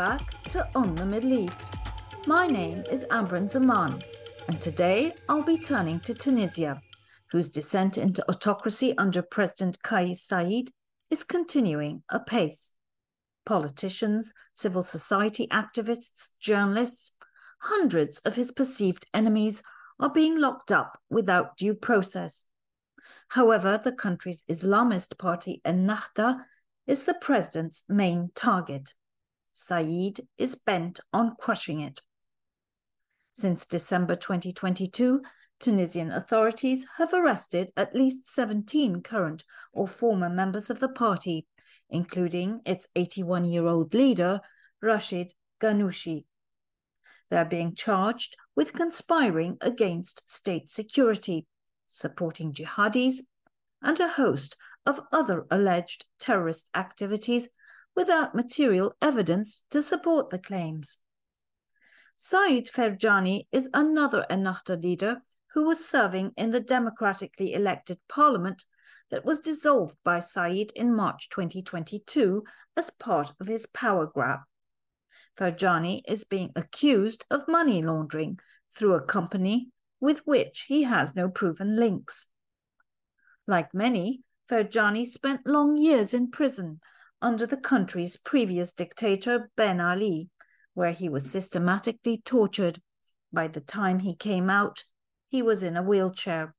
back to On the Middle East. My name is Amberin Zaman, and today I'll be turning to Tunisia, whose descent into autocracy under President Kais Saied is continuing apace. Politicians, civil society activists, journalists, hundreds of his perceived enemies are being locked up without due process. However, the country's Islamist party Ennahda is the president's main target. Saied is bent on crushing it. Since December 2022, Tunisian authorities have arrested at least 17 current or former members of the party, including its 81 year old leader, Rached Ghannouchi. They're being charged with conspiring against state security, supporting jihadis, and a host of other alleged terrorist activities without material evidence to support the claims. Said Ferjani is another Ennahda leader who was serving in the democratically elected parliament that was dissolved by Saied in March 2022 as part of his power grab. Ferjani is being accused of money laundering through a company with which he has no proven links. Like many, Ferjani spent long years in prison under the country's previous dictator, Ben Ali, where he was systematically tortured. By the time he came out, he was in a wheelchair.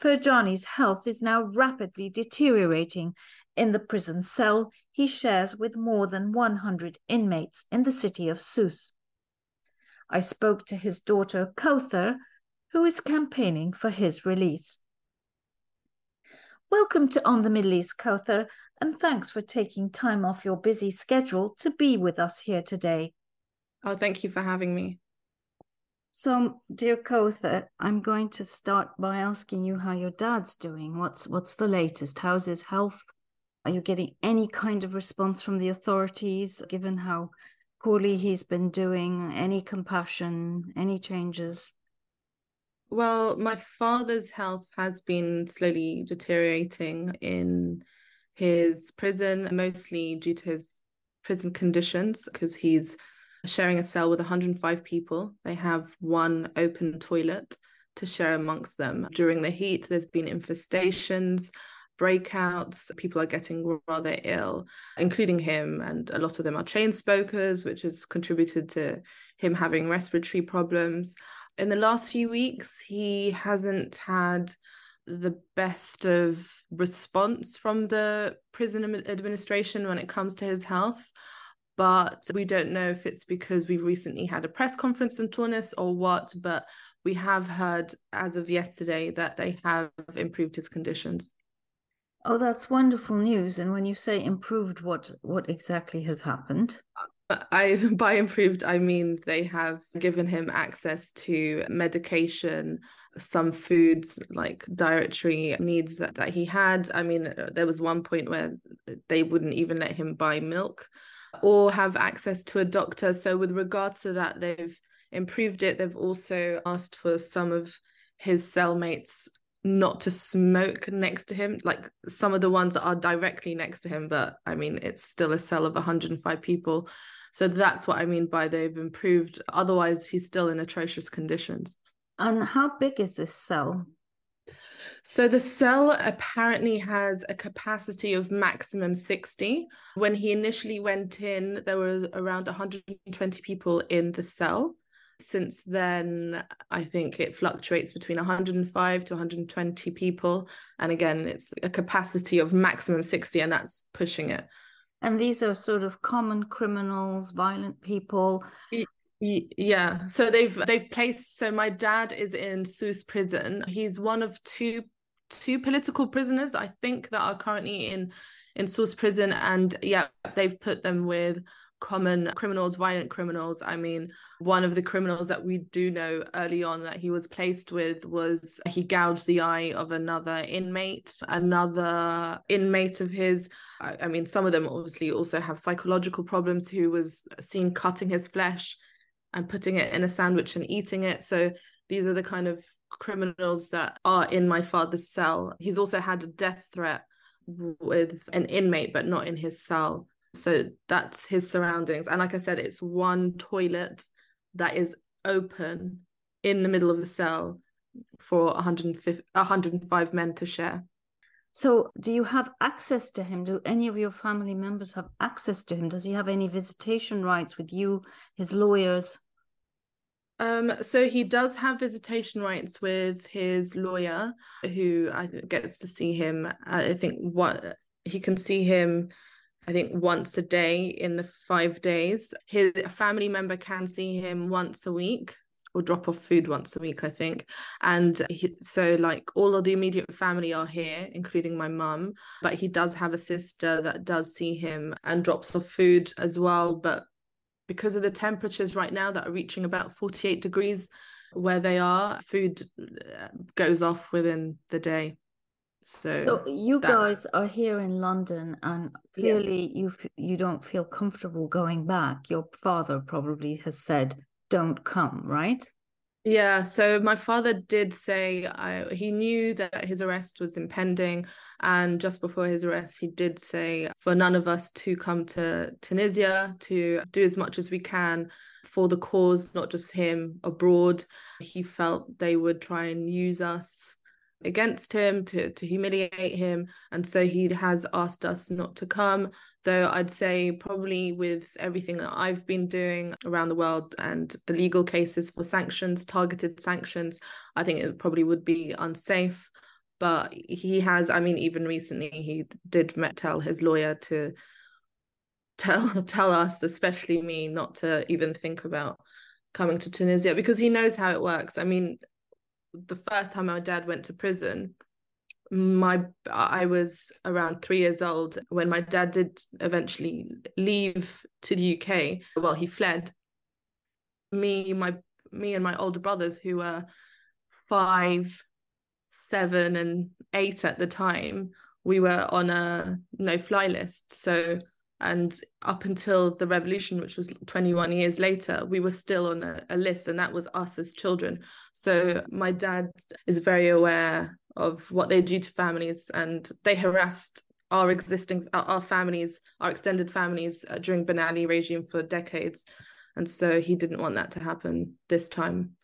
Ferjani's health is now rapidly deteriorating in the prison cell he shares with more than 100 inmates in the city of Sousse. I spoke to his daughter Kaouther, who is campaigning for his release. Welcome to On the Middle East, Kaouther, and thanks for taking time off your busy schedule to be with us here today. Oh, thank you for having me. So, dear Kaouther, I'm going to start by asking you how your dad's doing. What's what's the latest? How's his health? Are you getting any kind of response from the authorities, given how poorly he's been doing? Any compassion? Any changes? Well, my father's health has been slowly deteriorating in his prison, mostly due to his prison conditions, because he's sharing a cell with 105 people. They have one open toilet to share amongst them. During the heat, there's been infestations, breakouts. People are getting rather ill, including him, and a lot of them are chain smokers, which has contributed to him having respiratory problems. In the last few weeks, he hasn't had the best of response from the prison administration when it comes to his health but we don't know if it's because we've recently had a press conference in Tunis or what, but we have heard as of yesterday that they have improved his conditions. Oh, that's wonderful news. And when you say improved, what what exactly has happened? I by improved I mean they have given him access to medication, some foods like dietary needs that, that he had. I mean uh, there was one point where they wouldn't even let him buy milk or have access to a doctor. So, with regards to that, they've improved it. They've also asked for some of his cellmates not to smoke next to him. Like some of the ones are directly next to him, but I mean, it's still a cell of 105 people. So that's what I mean by they've improved. Otherwise, he's still in atrocious conditions. And how big is this cell? So the cell apparently has a capacity of maximum 60. When he initially went in, there were around 120 people in the cell. Since then, I think it fluctuates between 105 to 120 people. And again, it's a capacity of maximum 60, and that's pushing it. And these are sort of common criminals, violent people. Yeah, so they've they've placed. So my dad is in Sousse prison. He's one of two two political prisoners, I think, that are currently in in Sousse prison, and yeah, they've put them with common criminals, violent criminals. I mean, one of the criminals that we do know early on that he was placed with was he gouged the eye of another inmate, another inmate of his. I, I mean, some of them obviously also have psychological problems, who was seen cutting his flesh and putting it in a sandwich and eating it. So these are the kind of criminals that are in my father's cell. He's also had a death threat with an inmate, but not in his cell. So that's his surroundings. And like I said, it's one toilet that is open in the middle of the cell for 105, 105 men to share. So, do you have access to him? Do any of your family members have access to him? Does he have any visitation rights with you, his lawyers? Um, so he does have visitation rights with his lawyer, who I gets to see him. I think what he can see him, I think once a day in the five days. His family member can see him once a week or drop off food once a week, I think. And he, so, like, all of the immediate family are here, including my mum. But he does have a sister that does see him and drops off food as well. But because of the temperatures right now that are reaching about 48 degrees where they are, food uh, goes off within the day. So, so you that... guys are here in London, and clearly yeah. you you don't feel comfortable going back. Your father probably has said, "Don't come," right? Yeah. So my father did say I, he knew that his arrest was impending, and just before his arrest, he did say for none of us to come to Tunisia to do as much as we can for the cause, not just him abroad. He felt they would try and use us against him to to humiliate him. And so he has asked us not to come though i'd say probably with everything that i've been doing around the world and the legal cases for sanctions targeted sanctions i think it probably would be unsafe. But he has i mean even recently he did tell his lawyer to tell tell us especially me not to even think about coming to tunisia because he knows how it works. I mean the first time my dad went to prison my i was around three years old when my dad did eventually leave to the uk well he fled. Me my me and my older brothers who were five seven and eight at the time we were on a no fly list. So and up until the revolution which was 21 years later we were still on a, a, list and that was us as children. So my dad is very aware of what they do to families and they harassed our existing our families our extended families uh, during ben ali regime for decades. And so he didn't want that to happen this time.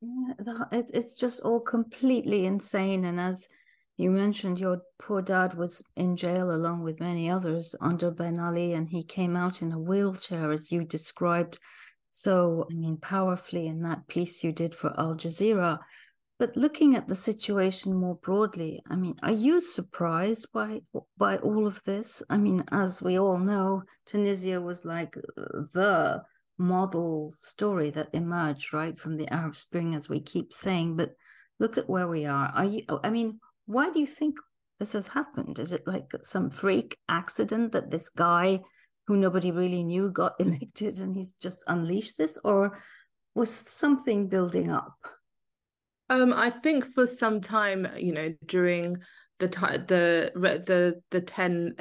Yeah, it's it's just all completely insane. And as you mentioned your poor dad was in jail along with many others under Ben Ali, and he came out in a wheelchair, as you described so, I mean, powerfully in that piece you did for Al Jazeera. But looking at the situation more broadly, I mean, are you surprised by by all of this? I mean, as we all know, Tunisia was like uh, the model story that emerged right from the Arab Spring, as we keep saying. But look at where we are. Are you? I mean, why do you think this has happened? Is it like some freak accident that this guy who nobody really knew got elected and he's just unleashed this, or was something building up? Um, I think for some time, you know, during the time the the the 10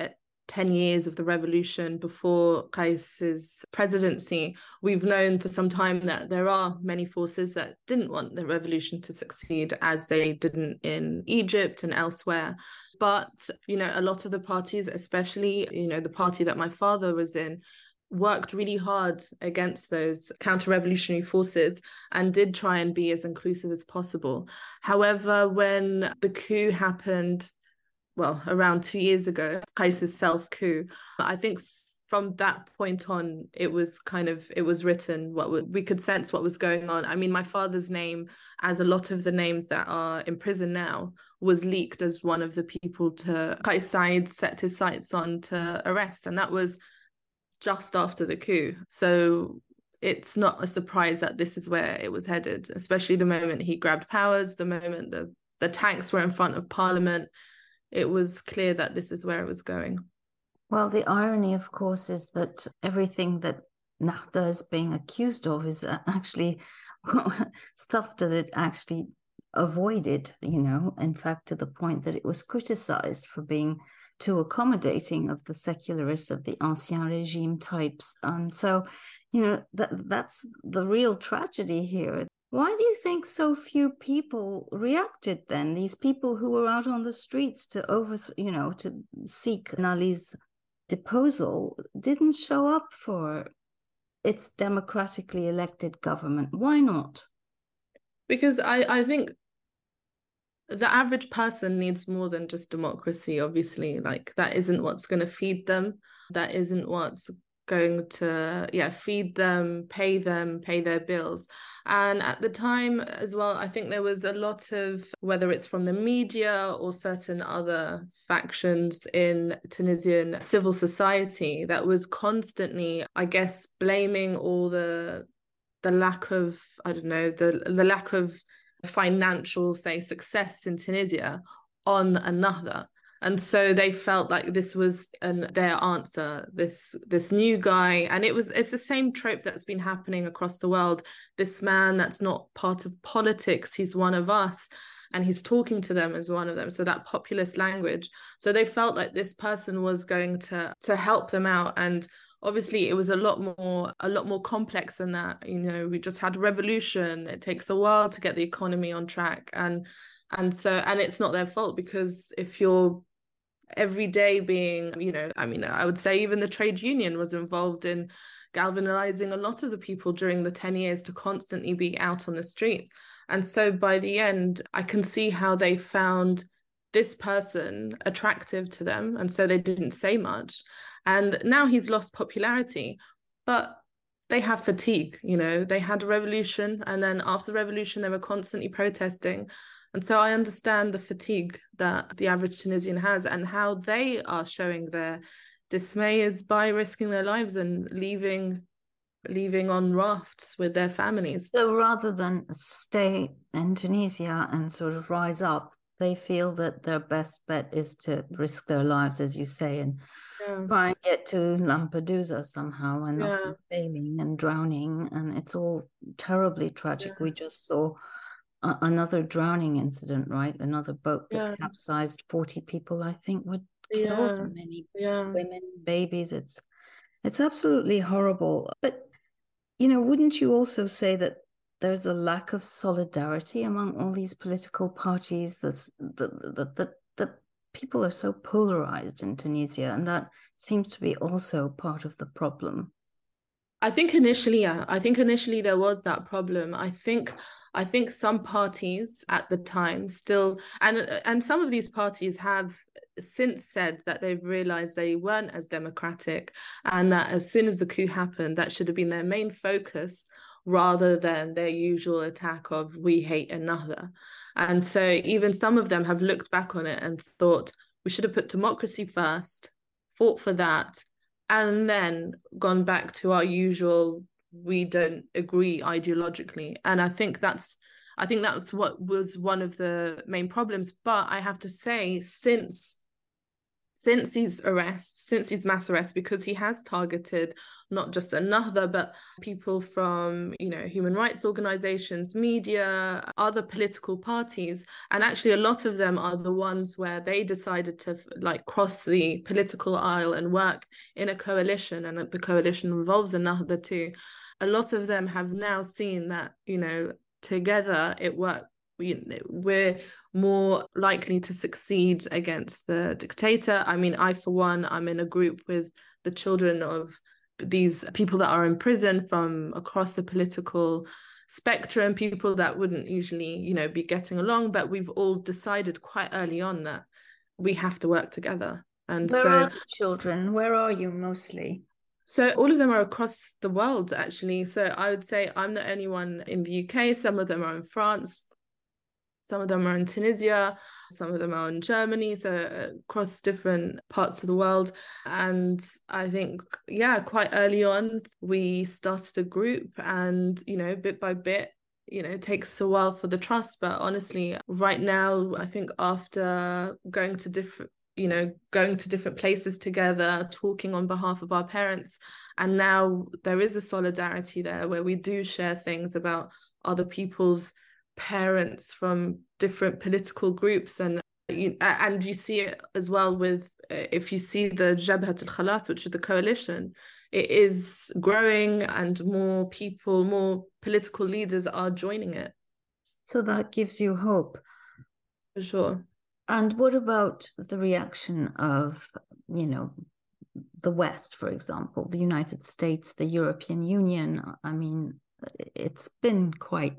10 years of the revolution before Kais's presidency, we've known for some time that there are many forces that didn't want the revolution to succeed as they didn't in Egypt and elsewhere. But, you know, a lot of the parties, especially, you know, the party that my father was in, worked really hard against those counter revolutionary forces and did try and be as inclusive as possible. However, when the coup happened well, around two years ago, Kais's self coup. I think from that point on, it was kind of it was written what we could sense what was going on. I mean, my father's name, as a lot of the names that are in prison now, was leaked as one of the people to Kais Saied set his sights on to arrest, and that was just after the coup. So it's not a surprise that this is where it was headed, especially the moment he grabbed powers, the moment the the tanks were in front of Parliament it was clear that this is where it was going. Well, the irony, of course, is that everything that Nahda is being accused of is uh, actually stuff that it actually avoided, you know, in fact, to the point that it was criticized for being too accommodating of the secularists of the ancien regime types. And so, you know, that that's the real tragedy here. Why do you think so few people reacted then? These people who were out on the streets to over, you know, to seek Nali's deposal didn't show up for its democratically elected government. Why not? Because I, I think the average person needs more than just democracy, obviously. Like, that isn't what's going to feed them. That isn't what's going to yeah feed them pay them pay their bills. And at the time as well i think there was a lot of whether it's from the media or certain other factions in tunisian civil society that was constantly i guess blaming all the the lack of i don't know the the lack of financial say success in tunisia on Ennahda and so they felt like this was an, their answer this this new guy. And it was it's the same trope that's been happening across the world. This man that's not part of politics he's one of us and he's talking to them as one of them. So that populist language. So they felt like this person was going to to help them out. And obviously it was a lot more a lot more complex than that. You know we just had a revolution. It takes a while to get the economy on track. And and so and it's not their fault because if you're every day being you know i mean i would say even the trade union was involved in galvanizing a lot of the people during the 10 years to constantly be out on the street. And so by the end i can see how they found this person attractive to them and so they didn't say much. And now he's lost popularity but they have fatigue you know they had a revolution and then after the revolution they were constantly protesting and so I understand the fatigue that the average Tunisian has and how they are showing their dismay is by risking their lives and leaving leaving on rafts with their families. So rather than stay in Tunisia and sort of rise up, they feel that their best bet is to risk their lives, as you say, and yeah. try and get to Lampedusa somehow and yeah. failing and drowning. And it's all terribly tragic. Yeah. We just saw another drowning incident, right? Another boat that yeah. capsized. Forty people, I think, were killed. Yeah. Many yeah. women, babies. It's it's absolutely horrible. But you know, wouldn't you also say that there's a lack of solidarity among all these political parties? That's that that that that people are so polarized in Tunisia, and that seems to be also part of the problem. I think initially, yeah, I think initially there was that problem. I think I think some parties at the time still, and and some of these parties have since said that they've realized they weren't as democratic, and that as soon as the coup happened, that should have been their main focus rather than their usual attack of we hate Ennahda. And so even some of them have looked back on it and thought we should have put democracy first, fought for that, and then gone back to our usual we don't agree ideologically. And i think that's i think that's what was one of the main problems. But i have to say since since these arrests since these mass arrests because he has targeted not just Ennahda but people from you know human rights organizations media other political parties. And actually a lot of them are the ones where they decided to like cross the political aisle and work in a coalition. And the coalition involves Ennahda too a lot of them have now seen that you know together it worked we're more likely to succeed against the dictator. I mean i for one i'm in a group with the children of these people that are in prison from across the political spectrum people that wouldn't usually you know be getting along but we've all decided quite early on that we have to work together. And where so are the children? Where are you mostly so all of them are across the world, actually. So I would say I'm the only one in the UK. Some of them are in France. Some of them are in Tunisia. Some of them are in Germany. So uh, across different parts of the world. And I think, yeah, quite early on, we started a group and, you know, bit by bit, you know, it takes a while for the trust. But honestly, right now, I think after going to different you know going to different places together talking on behalf of our parents. And now there is a solidarity there where we do share things about other people's parents from different political groups. And you, and you see it as well with if you see the Jabhat al Khalas which is the coalition it is growing and more people more political leaders are joining it. So that gives you hope. For sure and what about the reaction of, you know, the West, for example, the United States, the European Union. I mean, it's been quite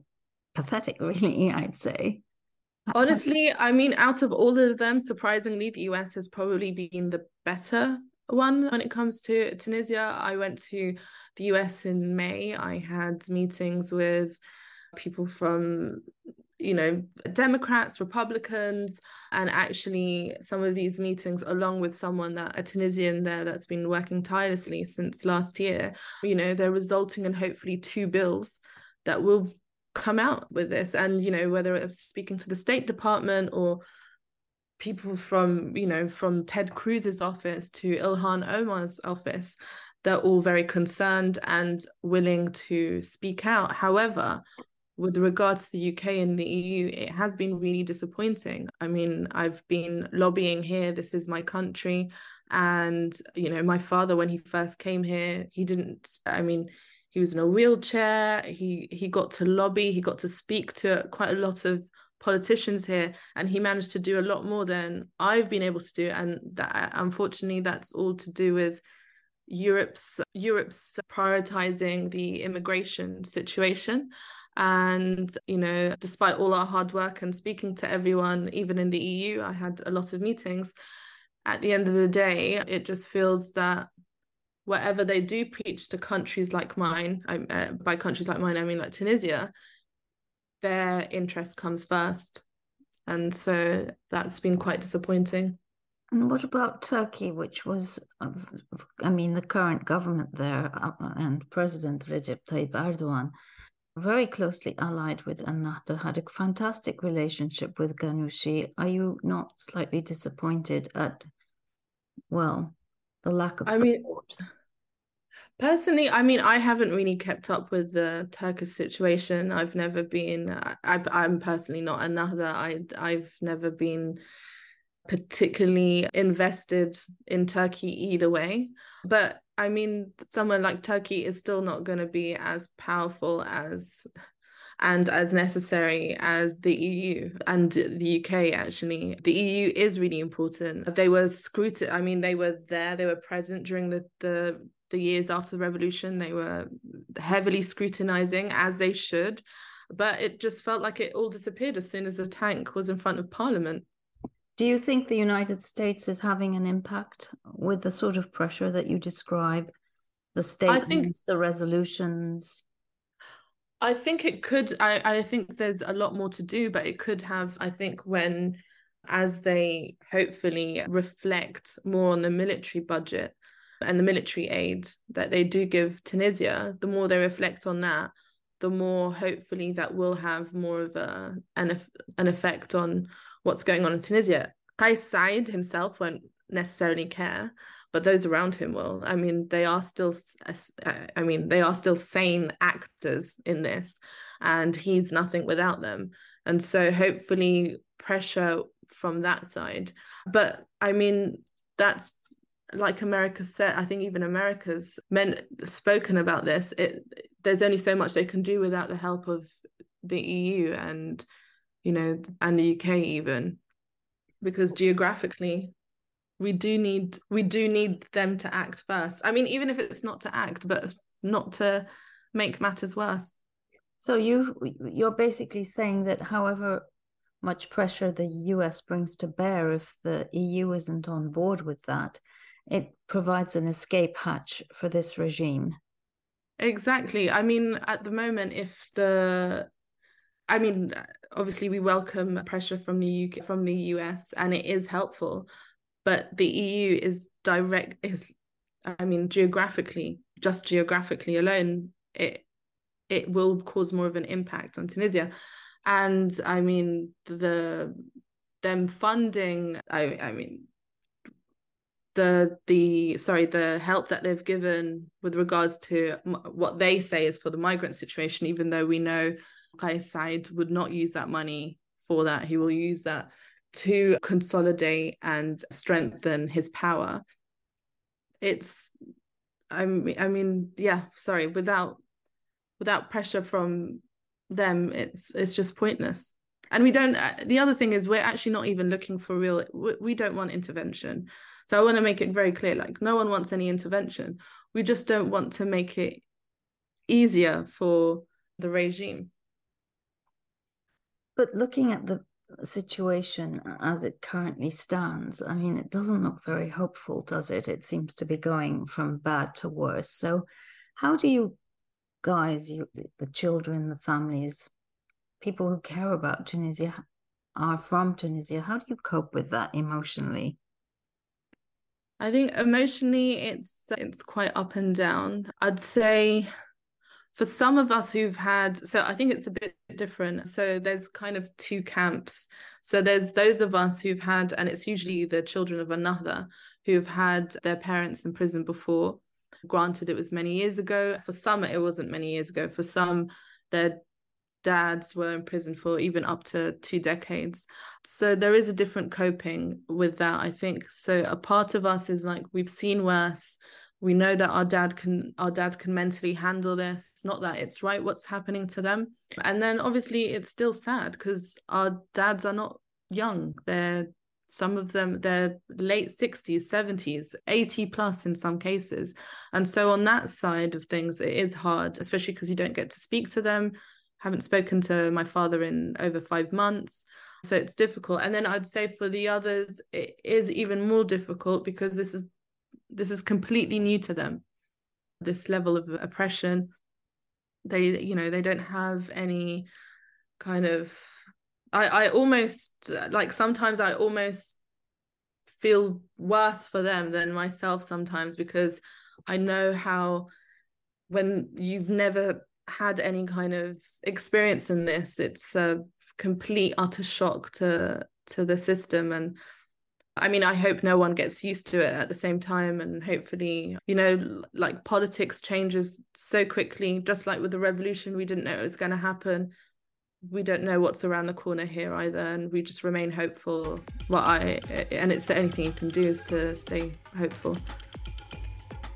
pathetic, really, I'd say. Honestly, I mean, out of all of them, surprisingly, the US has probably been the better one when it comes to Tunisia. I went to the US in May. I had meetings with people from you know democrats republicans and actually some of these meetings along with someone that a tunisian there that's been working tirelessly since last year you know they're resulting in hopefully two bills that will come out with this. And you know whether it's speaking to the state department or people from you know from ted cruz's office to ilhan omar's office they're all very concerned and willing to speak out. However with regards to the UK and the EU, it has been really disappointing. I mean, I've been lobbying here, this is my country. And, you know, my father, when he first came here, he didn't, I mean, he was in a wheelchair. He he got to lobby, he got to speak to quite a lot of politicians here, and he managed to do a lot more than I've been able to do. And that unfortunately that's all to do with Europe's Europe's prioritizing the immigration situation and, you know, despite all our hard work and speaking to everyone, even in the EU, I had a lot of meetings. At the end of the day, it just feels that whatever they do preach to countries like mine, I, uh, by countries like mine, I mean like Tunisia, their interest comes first. And so that's been quite disappointing. And what about Turkey, which was, I mean, the current government there uh, and President Recep Tayyip Erdogan very closely allied with Ennahda, had a fantastic relationship with Ghannouchi. Are you not slightly disappointed at, well, the lack of I support? Mean, personally, I mean, I haven't really kept up with the Turkish situation. I've never been, I, I'm personally not. I, I've never been particularly invested in Turkey either way. But I mean, somewhere like Turkey is still not going to be as powerful as and as necessary as the EU and the UK actually. The EU is really important. They were scrutin I mean they were there, they were present during the the the years after the revolution. They were heavily scrutinizing as they should. But it just felt like it all disappeared as soon as the tank was in front of parliament. Do you think the United States is having an impact with the sort of pressure that you describe, the statements, think, the resolutions? I think it could. I, I think there's a lot more to do, but it could have, I think, when as they hopefully reflect more on the military budget and the military aid that they do give Tunisia, the more they reflect on that, the more hopefully that will have more of a an, an effect on what's going on in Tunisia. Kais Saied himself won't necessarily care, but those around him will. I mean, they are still, uh, uh, I mean, they are still sane actors in this, and he's nothing without them. And so, hopefully, pressure from that side. But I mean, that's like America said. I think even America's men spoken about this. It there's only so much they can do without the help of the EU and you know, and the UK even, because geographically we do need we do need them to act first. I mean, even if it's not to act, but not to make matters worse. So you you're basically saying that however much pressure the US brings to bear if the EU isn't on board with that, it provides an escape hatch for this regime. Exactly. I mean, at the moment, if the I mean, obviously we welcome pressure from the UK from the US and it is helpful, but the EU is direct is I mean geographically, just geographically alone, it it will cause more of an impact on Tunisia. And I mean the them funding I I mean the the sorry the help that they've given with regards to what they say is for the migrant situation even though we know Kais Saied would not use that money for that. He will use that to consolidate and strengthen his power. It's I mean I mean yeah, sorry, without without pressure from them it's it's just pointless. And we don't uh, the other thing is we're actually not even looking for real we don't want intervention. So I want to make it very clear like, no one wants any intervention. We just don't want to make it easier for the regime. But looking at the situation as it currently stands, I mean, it doesn't look very hopeful, does it? It seems to be going from bad to worse. So, how do you guys, you, the children, the families, people who care about Tunisia, are from Tunisia, how do you cope with that emotionally? I think emotionally it's it's quite up and down. I'd say for some of us who've had so i think it's a bit different. So there's kind of two camps. So there's those of us who've had and it's usually the children of Ennahda who've had their parents in prison before. Granted it was many years ago. For some it wasn't many years ago. For some their dads were in prison for even up to two decades. So there is a different coping with that i think. So a part of us is like we've seen worse we know that our dad can our dad can mentally handle this. It's not that it's right what's happening to them. And then obviously it's still sad because our dads are not young. They're some of them they're late 60s 70s 80 plus in some cases. And so on that side of things it is hard especially because you don't get to speak to them. Haven't spoken to my father in over 5 months. So it's difficult. And then i'd say for the others it is even more difficult because this is this is completely new to them this level of oppression. They you know they don't have any kind of i i almost like sometimes i almost feel worse for them than myself sometimes because i know how when you've never had any kind of experience in this it's a complete utter shock to to the system and I mean, I hope no one gets used to it at the same time. And hopefully, you know, like politics changes so quickly, just like with the revolution, we didn't know it was going to happen. We don't know what's around the corner here either. And we just remain hopeful. What I, and it's the only thing you can do is to stay hopeful.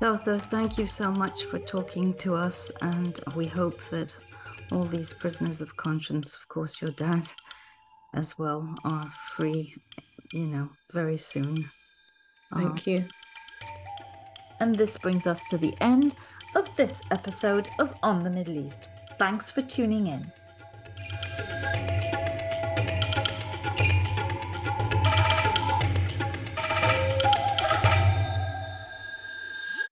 Kaouther, thank you so much for talking to us. And we hope that all these prisoners of conscience, of course, your dad as well, are free you know, very soon. Thank uh, you. And this brings us to the end of this episode of On the Middle East. Thanks for tuning in.